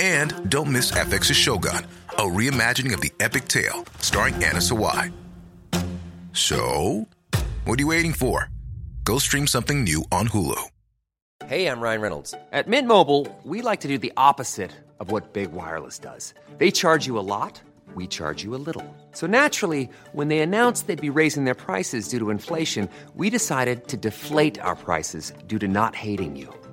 And don't miss FX's Shogun, a reimagining of the epic tale, starring Anna Sawai. So, what are you waiting for? Go stream something new on Hulu. Hey, I'm Ryan Reynolds. At Mint Mobile, we like to do the opposite of what Big Wireless does. They charge you a lot, we charge you a little. So naturally, when they announced they'd be raising their prices due to inflation, we decided to deflate our prices due to not hating you.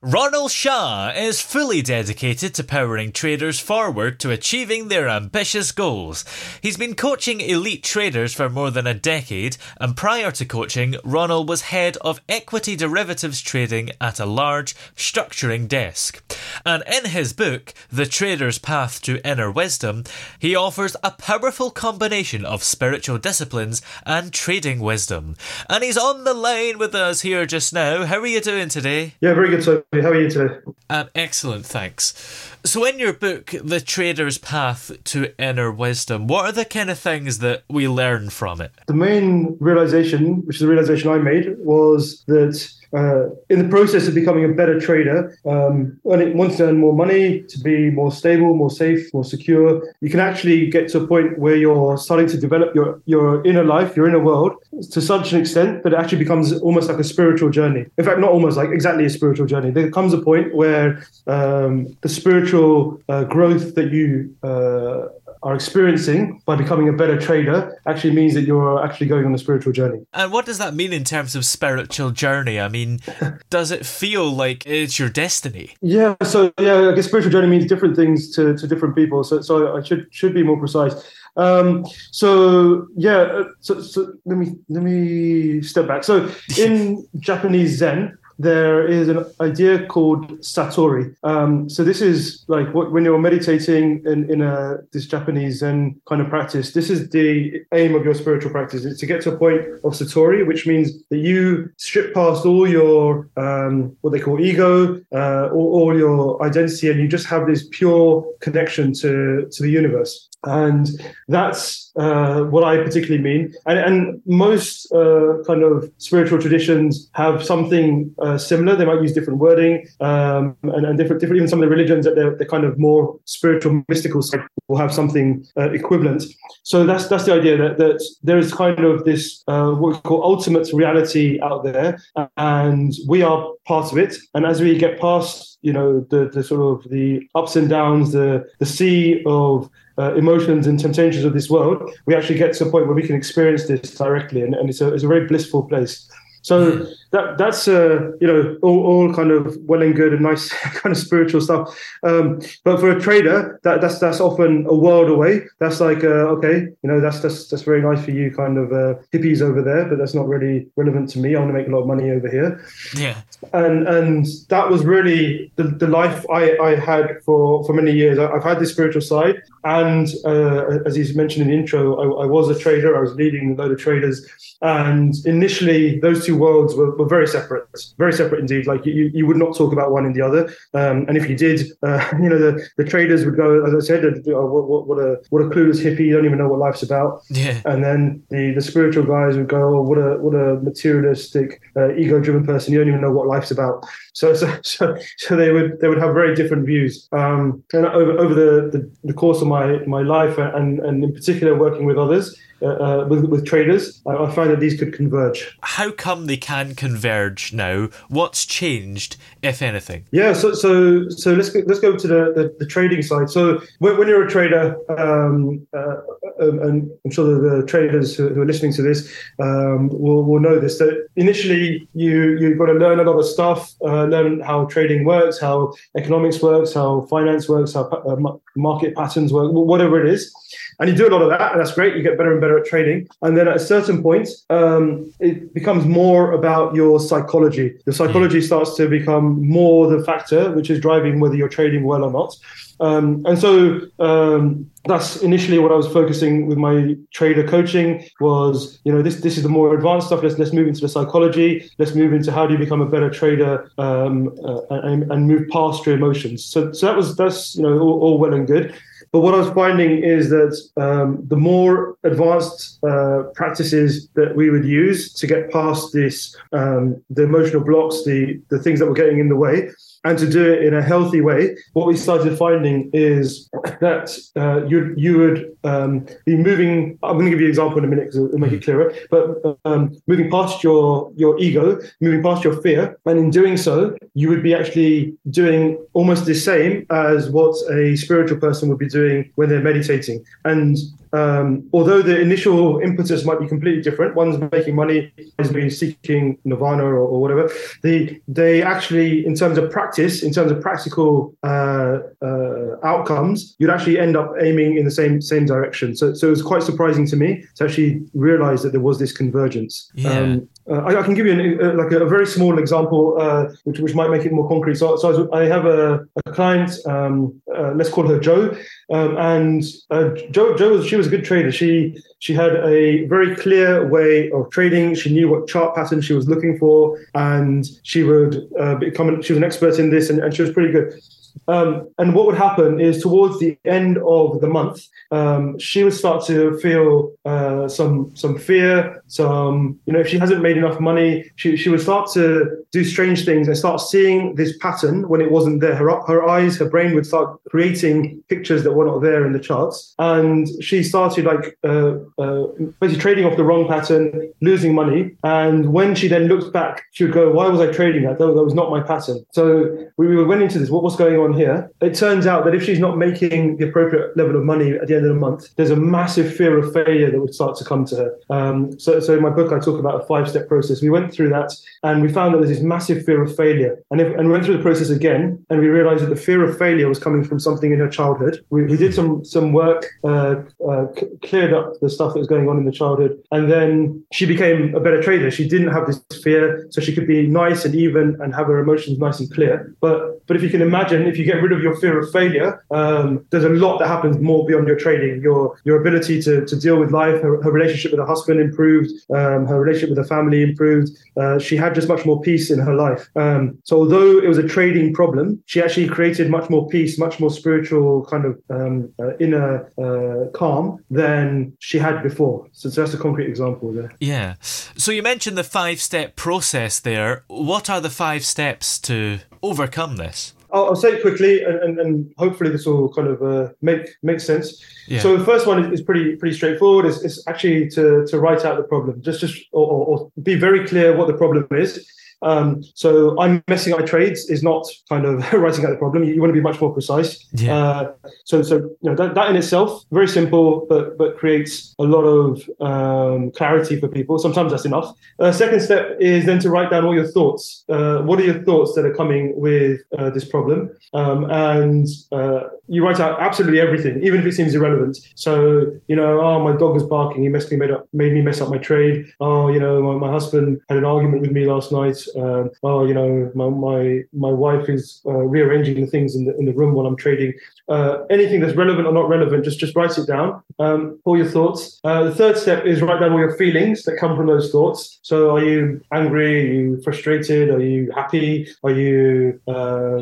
Ronald Shah is fully dedicated to powering traders forward to achieving their ambitious goals. He's been coaching elite traders for more than a decade, and prior to coaching, Ronald was head of equity derivatives trading at a large structuring desk. And in his book, The Trader's Path to Inner Wisdom, he offers a powerful combination of spiritual disciplines and trading wisdom. And he's on the line with us here just now. How are you doing today? Yeah, very good. How are you today? Um, excellent, thanks. So, in your book, The Trader's Path to Inner Wisdom, what are the kind of things that we learn from it? The main realization, which is the realization I made, was that uh, in the process of becoming a better trader, um, once to earn more money, to be more stable, more safe, more secure, you can actually get to a point where you're starting to develop your, your inner life, your inner world to such an extent that it actually becomes almost like a spiritual journey. In fact, not almost like exactly a spiritual journey. There comes a point where um, the spiritual uh, growth that you uh, are experiencing by becoming a better trader actually means that you're actually going on a spiritual journey. And what does that mean in terms of spiritual journey? I mean, does it feel like it's your destiny? Yeah, so yeah, I guess spiritual journey means different things to, to different people. So so I should should be more precise. Um, so yeah, uh, so, so let me let me step back. So in Japanese Zen, there is an idea called satori. Um, so this is like what, when you're meditating in, in a this Japanese Zen kind of practice. This is the aim of your spiritual practice: is to get to a point of satori, which means that you strip past all your um, what they call ego, uh, all, all your identity, and you just have this pure connection to to the universe. And that's uh, what I particularly mean. And, and most uh, kind of spiritual traditions have something uh, similar. They might use different wording um, and, and, different, different, even some of the religions that they're, they're kind of more spiritual, mystical side will have something uh, equivalent. So that's that's the idea that, that there is kind of this uh, what we call ultimate reality out there, and we are part of it. And as we get past, you know, the the sort of the ups and downs, the the sea of uh, emotions and temptations of this world, we actually get to a point where we can experience this directly, and, and it's, a, it's a very blissful place. So that that's uh, you know all, all kind of well and good and nice kind of spiritual stuff. Um, but for a trader, that that's that's often a world away. That's like uh, okay, you know that's that's that's very nice for you, kind of uh, hippies over there, but that's not really relevant to me. I want to make a lot of money over here. Yeah, and and that was really the, the life I, I had for for many years. I, have had this spiritual side, and uh, as you mentioned in the intro, I, I was a trader. I was leading a load of traders and initially, those two worlds were, were very separate, very separate indeed. Like you, you would not talk about one in the other. Um, and if you did, uh, you know, the, the traders would go, as I said, oh, what, what, what, a what a clueless hippie. You don't even know what life's about. Yeah. And then the, the spiritual guys would go, oh, what a what a materialistic, uh, ego-driven person. You don't even know what life's about. So so so, so they would they would have very different views. Um, and over over the, the, the course of my my life, and and in particular working with others. Uh, uh, with, with traders, I, I, find that these could converge. How come they can converge now? What's changed, if anything? Yeah, so so so let's go, let's go to the, the, the trading side. So when, when, you're a trader, um, uh, um, and I'm sure the, the traders who, who, are listening to this um, will, will know this. That initially you you've got to learn a lot of stuff, uh, learn how trading works, how economics works, how finance works, how uh, market patterns work, whatever it is. And you do a lot of that, and that's great. You get better and better at trading. And then at a certain point, um, it becomes more about your psychology. Your psychology starts to become more the factor which is driving whether you're trading well or not. Um, and so um, that's initially what I was focusing with my trader coaching was, you know, this this is the more advanced stuff. Let's let's move into the psychology. Let's move into how do you become a better trader um, uh, and, and, move past your emotions. So so that was that's you know all, all well and good. But what I was finding is that um, the more advanced uh, practices that we would use to get past this, um, the emotional blocks, the the things that were getting in the way, and to do it in a healthy way, what we started finding is that uh, you you would um, be moving. I'm going to give you an example in a minute because it'll make it clearer. But um, moving past your your ego, moving past your fear, and in doing so, you would be actually doing almost the same as what a spiritual person would be doing when they're meditating. And um, although the initial impetus might be completely different, one's making money, one's be seeking nirvana or, or, whatever. The they actually, in terms of practice, in terms of practical uh, uh, outcomes, you'd actually end up aiming in the same same direction. So, so it was quite surprising to me to actually realize that there was this convergence. Yeah. Um, uh, I, I, can give you an, uh, like a, a, very small example, uh, which, which might make it more concrete. So, so I have a, a client, um, uh, let's call her Joe, um, and uh, Joe, was, she was a good trader. She she had a very clear way of trading. She knew what chart pattern she was looking for, and she would uh, become. She was an expert in this, and, and she was pretty good. Um, and what would happen is towards the end of the month, um, she would start to feel uh, some some fear, some you know if she hasn't made enough money, she she would start to do strange things and start seeing this pattern when it wasn't there. Her her eyes, her brain would start creating pictures that were not there in the charts, and she started like uh, uh, basically trading off the wrong pattern, losing money. And when she then looked back, she would go, "Why was I trading that? That, that was not my pattern." So we, we went into this. What was going on here? It turns out that if she's not making the appropriate level of money at the end of the month, there's a massive fear of failure that would start to come to her. Um, so, so in my book, I talk about a five-step process. We went through that, and we found that there's this massive fear of failure. And, if, and we went through the process again, and we realized that the fear of failure was coming from something in her childhood. We, we did some some work, uh, uh, c- cleared up the stuff that was going on in the childhood, and then she became a better trader. She didn't have this fear, so she could be nice and even and have her emotions nice and clear. But but if you can imagine, if you get rid of your fear of failure, um, there's a lot that happens more beyond your trading. Your your ability to, to deal with life, her, her relationship with her husband improved, um, her relationship with her family improved. Uh, she had just much more peace in her life. Um, so although it was a trading problem, she actually created much more peace, much more spiritual kind of um, uh, inner uh, calm than she had before. So, so that's a concrete example there. Yeah. So you mentioned the five step process there. What are the five steps to overcome this? I'll, I'll say it quickly, and, and, and, hopefully this will kind of uh, make make sense. Yeah. So the first one is, is pretty pretty straightforward. It's, it's, actually to to write out the problem, just just or, or, be very clear what the problem is, um, so I'm messing up my trades is not kind of writing out the problem. You, you, want to be much more precise. Yeah. Uh, so so you know that, that in itself very simple, but but creates a lot of um, clarity for people. Sometimes that's enough. Uh, second step is then to write down all your thoughts. Uh, what are your thoughts that are coming with uh, this problem? Um, and uh, you write out absolutely everything, even if it seems irrelevant. So you know, oh my dog was barking. He messed me made up made me mess up my trade. Oh you know, my, my husband had an argument with me last night um, oh, you know, my my, my wife is uh, rearranging the things in the in the room while I'm trading. Uh, anything that's relevant or not relevant, just just write it down. Um, all your thoughts. Uh, the third step is write down all your feelings that come from those thoughts. So, are you angry? Are you frustrated? Are you happy? Are you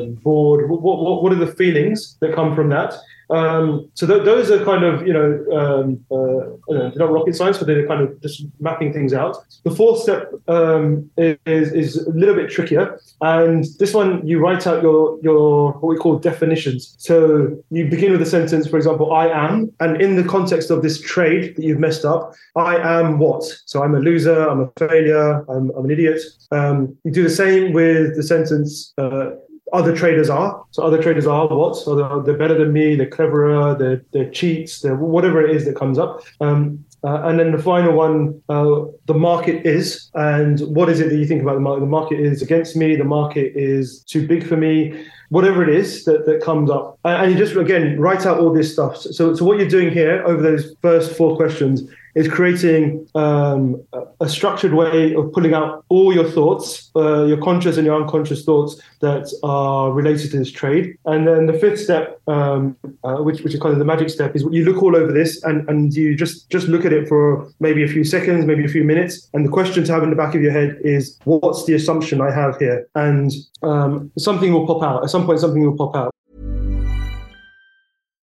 bored? What, what what are the feelings that come from that? Um, so th- those are kind of, you know, um, uh, know, not rocket science, but they're kind of just mapping things out. The fourth step um, is, is a little bit trickier. And this one, you write out your, your, what we call definitions. So you begin with a sentence, for example, I am, and in the context of this trade that you've messed up, I am what? So I'm a loser, I'm a failure, I'm, I'm an idiot. Um, you do the same with the sentence, uh, other traders are. So other traders are what? So they're, they're better than me. They're cleverer. They're, they're cheats. They're whatever it is that comes up. Um, uh, and then the final one, uh, the market is, and what is it that you think about the market? The market is against me. The market is too big for me. Whatever it is that, that comes up, and you just again write out all this stuff. So, so what you're doing here over those first four questions is creating um, a structured way of pulling out all your thoughts, uh, your conscious and your unconscious thoughts that are related to this trade. And then the fifth step, um, uh, which, which is kind of the magic step, is you look all over this and, and you just, just look at it for maybe a few seconds, maybe a few minutes. And the question to have in the back of your head is, what's the assumption I have here? And um, something will pop out. At some point, something will pop out.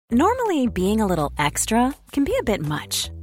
Normally, being a little extra can be a bit much.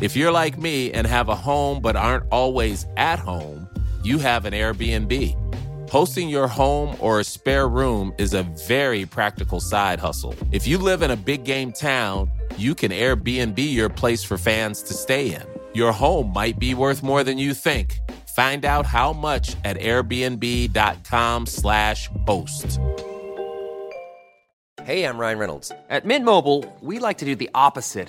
If you're like me and have a home but aren't always at home, you have an Airbnb. Hosting your home or a spare room is a very practical side hustle. If you live in a big game town, you can Airbnb your place for fans to stay in. Your home might be worth more than you think. Find out how much at airbnb.com/slash host. Hey, I'm Ryan Reynolds. At Mint Mobile, we like to do the opposite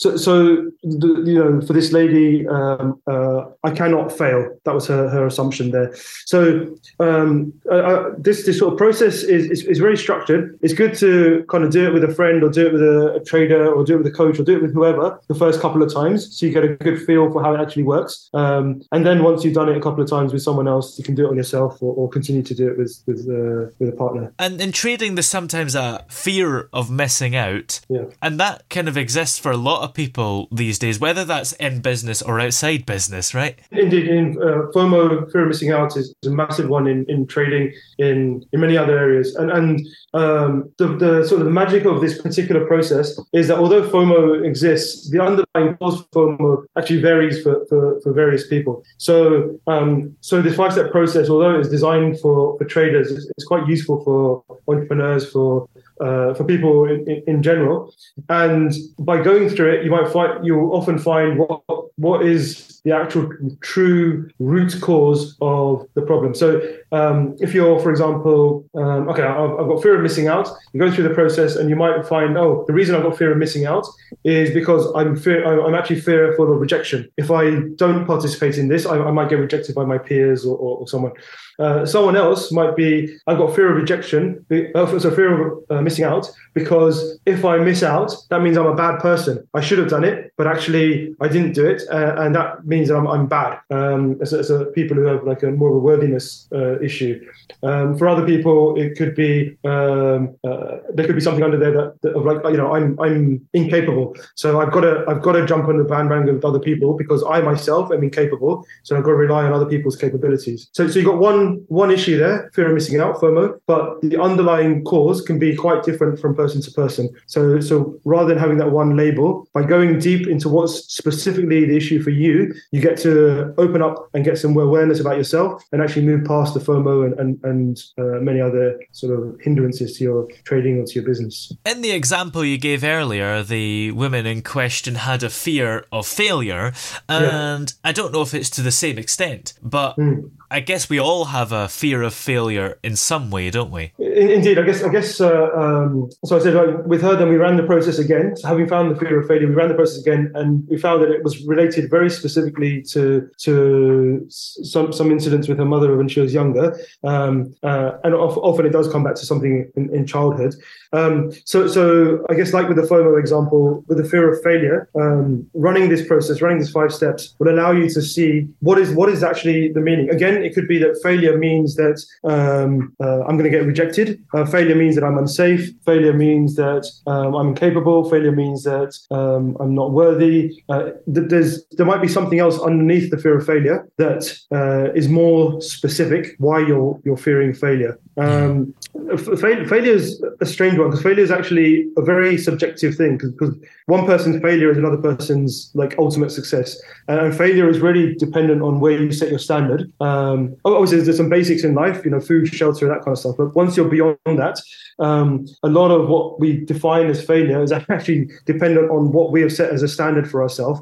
So, so the, you know, for this lady, um, uh, I cannot fail. That was her, her assumption there. So, um, uh, uh, this this sort of process is, is, is very structured. It's good to kind of do it with a friend, or do it with a, a, trader, or do it with a coach, or do it with whoever the first couple of times, so you get a good feel for how it actually works. Um, and then once you've done it a couple of times with someone else, you can do it on yourself, or, or continue to do it with with, uh, with a partner. And in trading, there's sometimes a fear of missing out, yeah. and that kind of exists for a lot of people these days, whether that's in business or outside business, right? Indeed, in, uh, FOMO, fear of missing out, is, a massive one in, in trading, in in many other areas, and and um, the, the sort of the magic of this particular process is that although FOMO exists, the underlying cause for FOMO actually varies for, for, for various people. So um, so this five step process, although it's designed for, for traders, it's, it's quite useful for entrepreneurs, for uh, for people in, in, general. And by going through it, you might find you'll often find what what is the actual true root cause of the problem. So um, if you're, for example, um, okay, I've, I've, got fear of missing out. You go through the process, and you might find, oh, the reason I've got fear of missing out is because I'm fear, I'm actually fearful of rejection. If I don't participate in this, I, I might get rejected by my peers or, or, or someone. Uh, someone else might be, I've got fear of rejection, uh, so fear of uh, missing out, because if I miss out, that means I'm a bad person. I should have done it, but actually I didn't do it, uh, and that means I'm, I'm bad. Um, as, as a, people who have like a more of a worthiness uh, issue. Um, for other people, it could be um, uh, there could be something under there that, that, of like you know I'm I'm incapable. So I've got to I've got to jump on the bandwagon with other people because I myself am incapable. So I've got to rely on other people's capabilities. So so you've got one one issue there, fear of missing out, FOMO, but the underlying cause can be quite different from person to person. So so rather than having that one label, by going deep into what's specifically the issue for you, you get to open up and get some awareness about yourself and actually move past the FOMO and and, and uh, many other sort of hindrances to your trading or to your business. In the example you gave earlier, the women in question had a fear of failure, and yeah. I don't know if it's to the same extent, but mm. I guess we all have a fear of failure in some way, don't we? Indeed, I guess. I guess. Uh, um, so I said like, with her, then we ran the process again. So having found the fear of failure, we ran the process again, and we found that it was related very specifically to to some some incidents with her mother when she was younger, um, uh, and often it does come back to something in, in childhood. Um, so so I guess like with the FOMO example, with the fear of failure, um, running this process, running these five steps, will allow you to see what is what is actually the meaning. Again it could be that failure means that um, uh, I'm going to get rejected. Uh, failure means that I'm unsafe. Failure means that um, I'm incapable. Failure means that I'm not worthy. Uh, there's there might be something else underneath the fear of failure that uh, is more specific. Why you're you're fearing failure. Um, failure is a strange one because failure is actually a very subjective thing because one person's failure is another person's like ultimate success, and failure is really dependent on where you set your standard. Um, obviously, there's some basics in life, you know, food, shelter, that kind of stuff. But once you're beyond that, um, a lot of what we define as failure is actually dependent on what we have set as a standard for ourselves.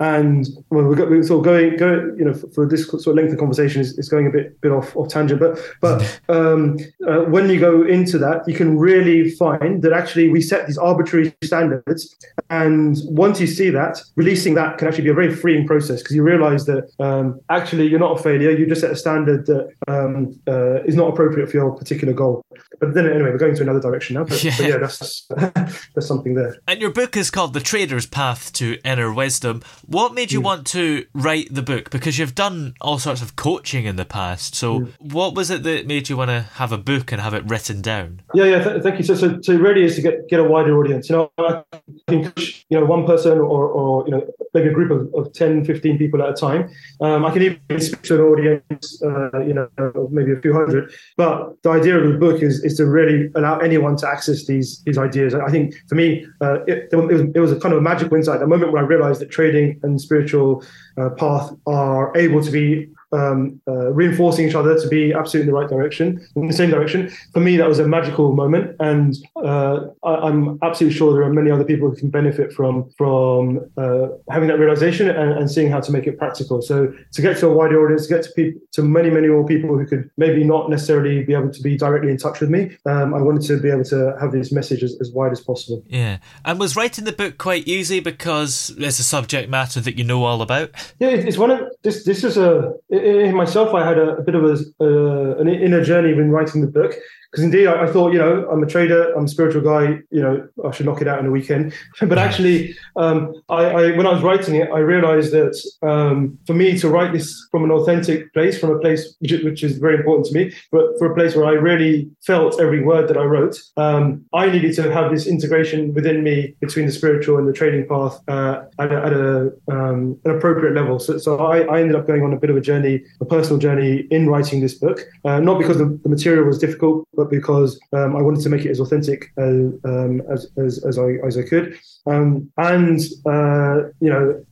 And well, we're, we're sort of going, going, you know, for, for this sort of length of conversation is, is going a bit, bit off, off tangent. But, but um, uh, when you go into that, you can really find that actually we set these arbitrary standards, and once you see that, releasing that can actually be a very freeing process because you realise that um, actually you're not a failure. You just set a standard that um, uh, is not appropriate for your particular goal. But then anyway, we're going to another direction now. But yeah, but yeah that's that's something there. And your book is called The Trader's Path to Inner Wisdom. What made you mm. want to write the book? Because you've done all sorts of coaching in the past. So, mm. what was it that made you want to have a book and have it written down? Yeah, yeah, th- thank you. So, so, so really is to get get a wider audience. You know, I can coach, you know, one person or, or you know, maybe a group of, of 10, 15 people at a time. Um, I can even speak to an audience, uh, you know, maybe a few hundred. But the idea of the book is, is to really allow anyone to access these these ideas. I think for me, uh, it, it, was, it was a kind of a magical insight. The moment when I realized that trading and spiritual uh, path are able to be um, uh, reinforcing each other to be absolutely in the right direction, in the same direction. For me, that was a magical moment, and uh, I, am absolutely sure there are many other people who can benefit from from uh, having that realization and, and, seeing how to make it practical. So to get to a wider audience, to get to people, to many many more people who could maybe not necessarily be able to be directly in touch with me, um, I wanted to be able to have this message as, as wide as possible. Yeah, and was writing the book quite easy because it's a subject matter that you know all about. Yeah, it's one of this. This is a in myself, I had a, a bit of a, uh, an inner journey when writing the book because indeed I, I, thought you know I'm a trader I'm a spiritual guy you know I should knock it out in a weekend. But actually um, I, I, when I was writing it I realized that um, for me to write this from an authentic place from a place which, which, is very important to me but for a place where I really felt every word that I wrote um, I needed to have this integration within me between the spiritual and the trading path uh, at, a, at a, um, an appropriate level. So, so I, ended up going on a bit of a journey a personal journey in writing this book uh, not because the, the material was difficult but because um, I wanted to make it as authentic as um, as, as, as, I as I could, um, and uh, you know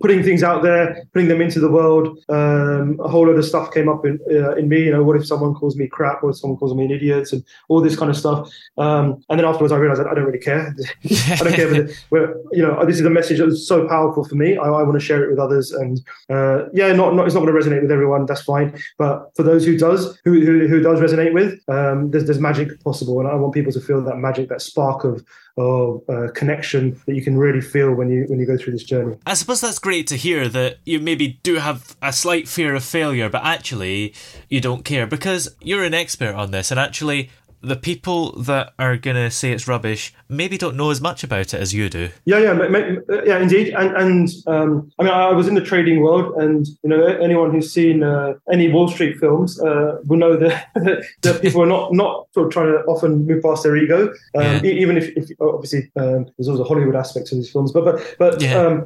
putting things out there, putting them into the world. Um, a whole lot of stuff came up in uh, in me. You know, what if someone calls me crap? What if someone calls me an idiot? And all this kind of stuff. Um, and then afterwards, I realized I don't really care. I don't care. But you know, this is a message that was so powerful for me. I, I want to share it with others. And uh, yeah, not, not it's not going to resonate with everyone. That's fine. But for those who does, who who, who does resonate with, um, there's there's magic possible, and I want people to feel that magic, that spark of of uh, connection that you can really feel when you when you go through this journey. I suppose that's great to hear that you maybe do have a slight fear of failure, but actually you don't care because you're an expert on this, and actually the people that are going to say it's rubbish maybe don't know as much about it as you do. Yeah, yeah, ma- yeah, indeed. And, and um, I mean, I was in the trading world, and you know, anyone who's seen uh, any Wall Street films uh, will know that, that people are not not sort of trying to often move past their ego, um, Yeah. even if, if obviously um, there's always a Hollywood aspect to these films, but but but. Yeah.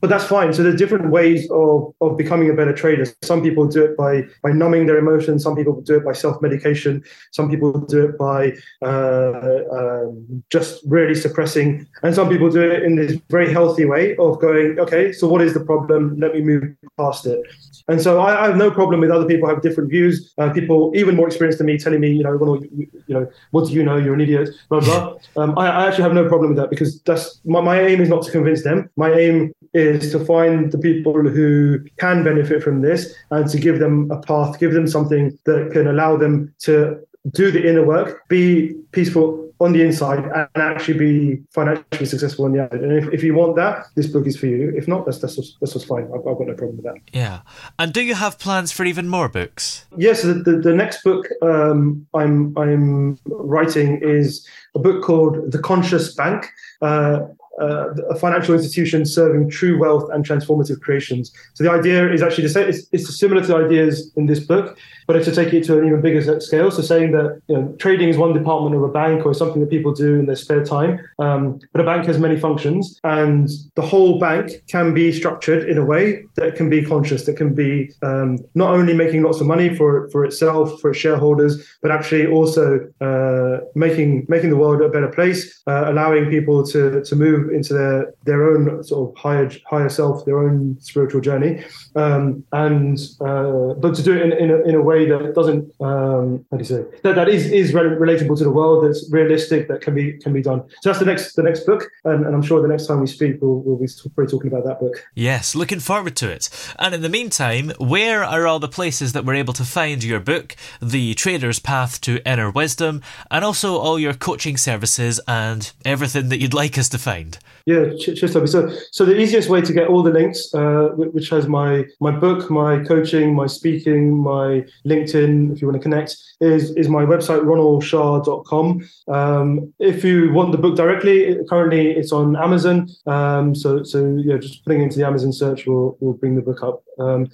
But that's fine. So there's different ways of, of becoming a better trader. Some people do it by by numbing their emotions. Some people do it by self medication. Some people do it by uh, um, just really suppressing, and some people do it in this very healthy way of going, okay, so what is the problem? Let me move past it. And so I, I have no problem with other people have different views. Uh, people even more experienced than me telling me, you know, well, you you know, what do you know? You're an idiot. Blah blah. um, I, I actually have no problem with that because that's my, my aim is not to convince them. My aim is to find the people who can benefit from this and to give them a path, give them something that can allow them to do the inner work, be peaceful on the inside, and actually be financially successful on the outside. And if, if you want that, this book is for you. If not, that's that's that's fine. I've, I've got no problem with that. Yeah. And do you have plans for even more books? Yes, the, the, the next book um, I'm I'm writing is a book called The Conscious Bank. Uh, uh, a financial institution serving true wealth and transformative creations. So the idea is actually to say it's, it's similar to the ideas in this book, but it's to take it to an even bigger scale. So saying that you know trading is one department of a bank or something that people do in their spare time, um, but a bank has many functions, and the whole bank can be structured in a way that can be conscious, that can be um, not only making lots of money for for itself, for its shareholders, but actually also uh, making making the world a better place, uh, allowing people to to move into their their own sort of higher higher self, their own spiritual journey, um, and uh, but to do it in, in, a, in a way that doesn't um, how do you say that, that is is rel- relatable to the world, that's realistic, that can be can be done. So that's the next the next book, and, and I'm sure the next time we speak, we'll, we'll be probably talking about that book. Yes, looking forward to it. And in the meantime, where are all the places that we're able to find your book, The Trader's Path to Inner Wisdom, and also all your coaching services and everything that you'd like us to find? Yeah, ch- cheers, Toby. So, so the easiest way to get all the links, uh, which has my my book, my coaching, my speaking, my LinkedIn, if you want to connect, is is my website ronaldshah.com. Um, if you want the book directly, currently it's on Amazon. Um, so, so yeah, just putting into the Amazon search will will bring the book up. Um,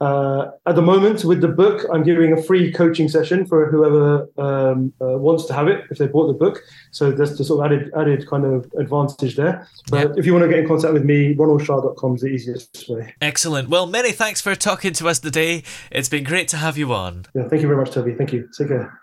uh, at the moment, with the book, I'm giving a free coaching session for whoever um, uh, wants to have it if they bought the book. So that's the sort of added added kind of advantage there. But if you want to get in contact with me, ronaldshah.com is the easiest way. Excellent. Well, many thanks for talking to us today. It's been great to have you on. Yeah, thank you very much, Toby. Thank you. Take care.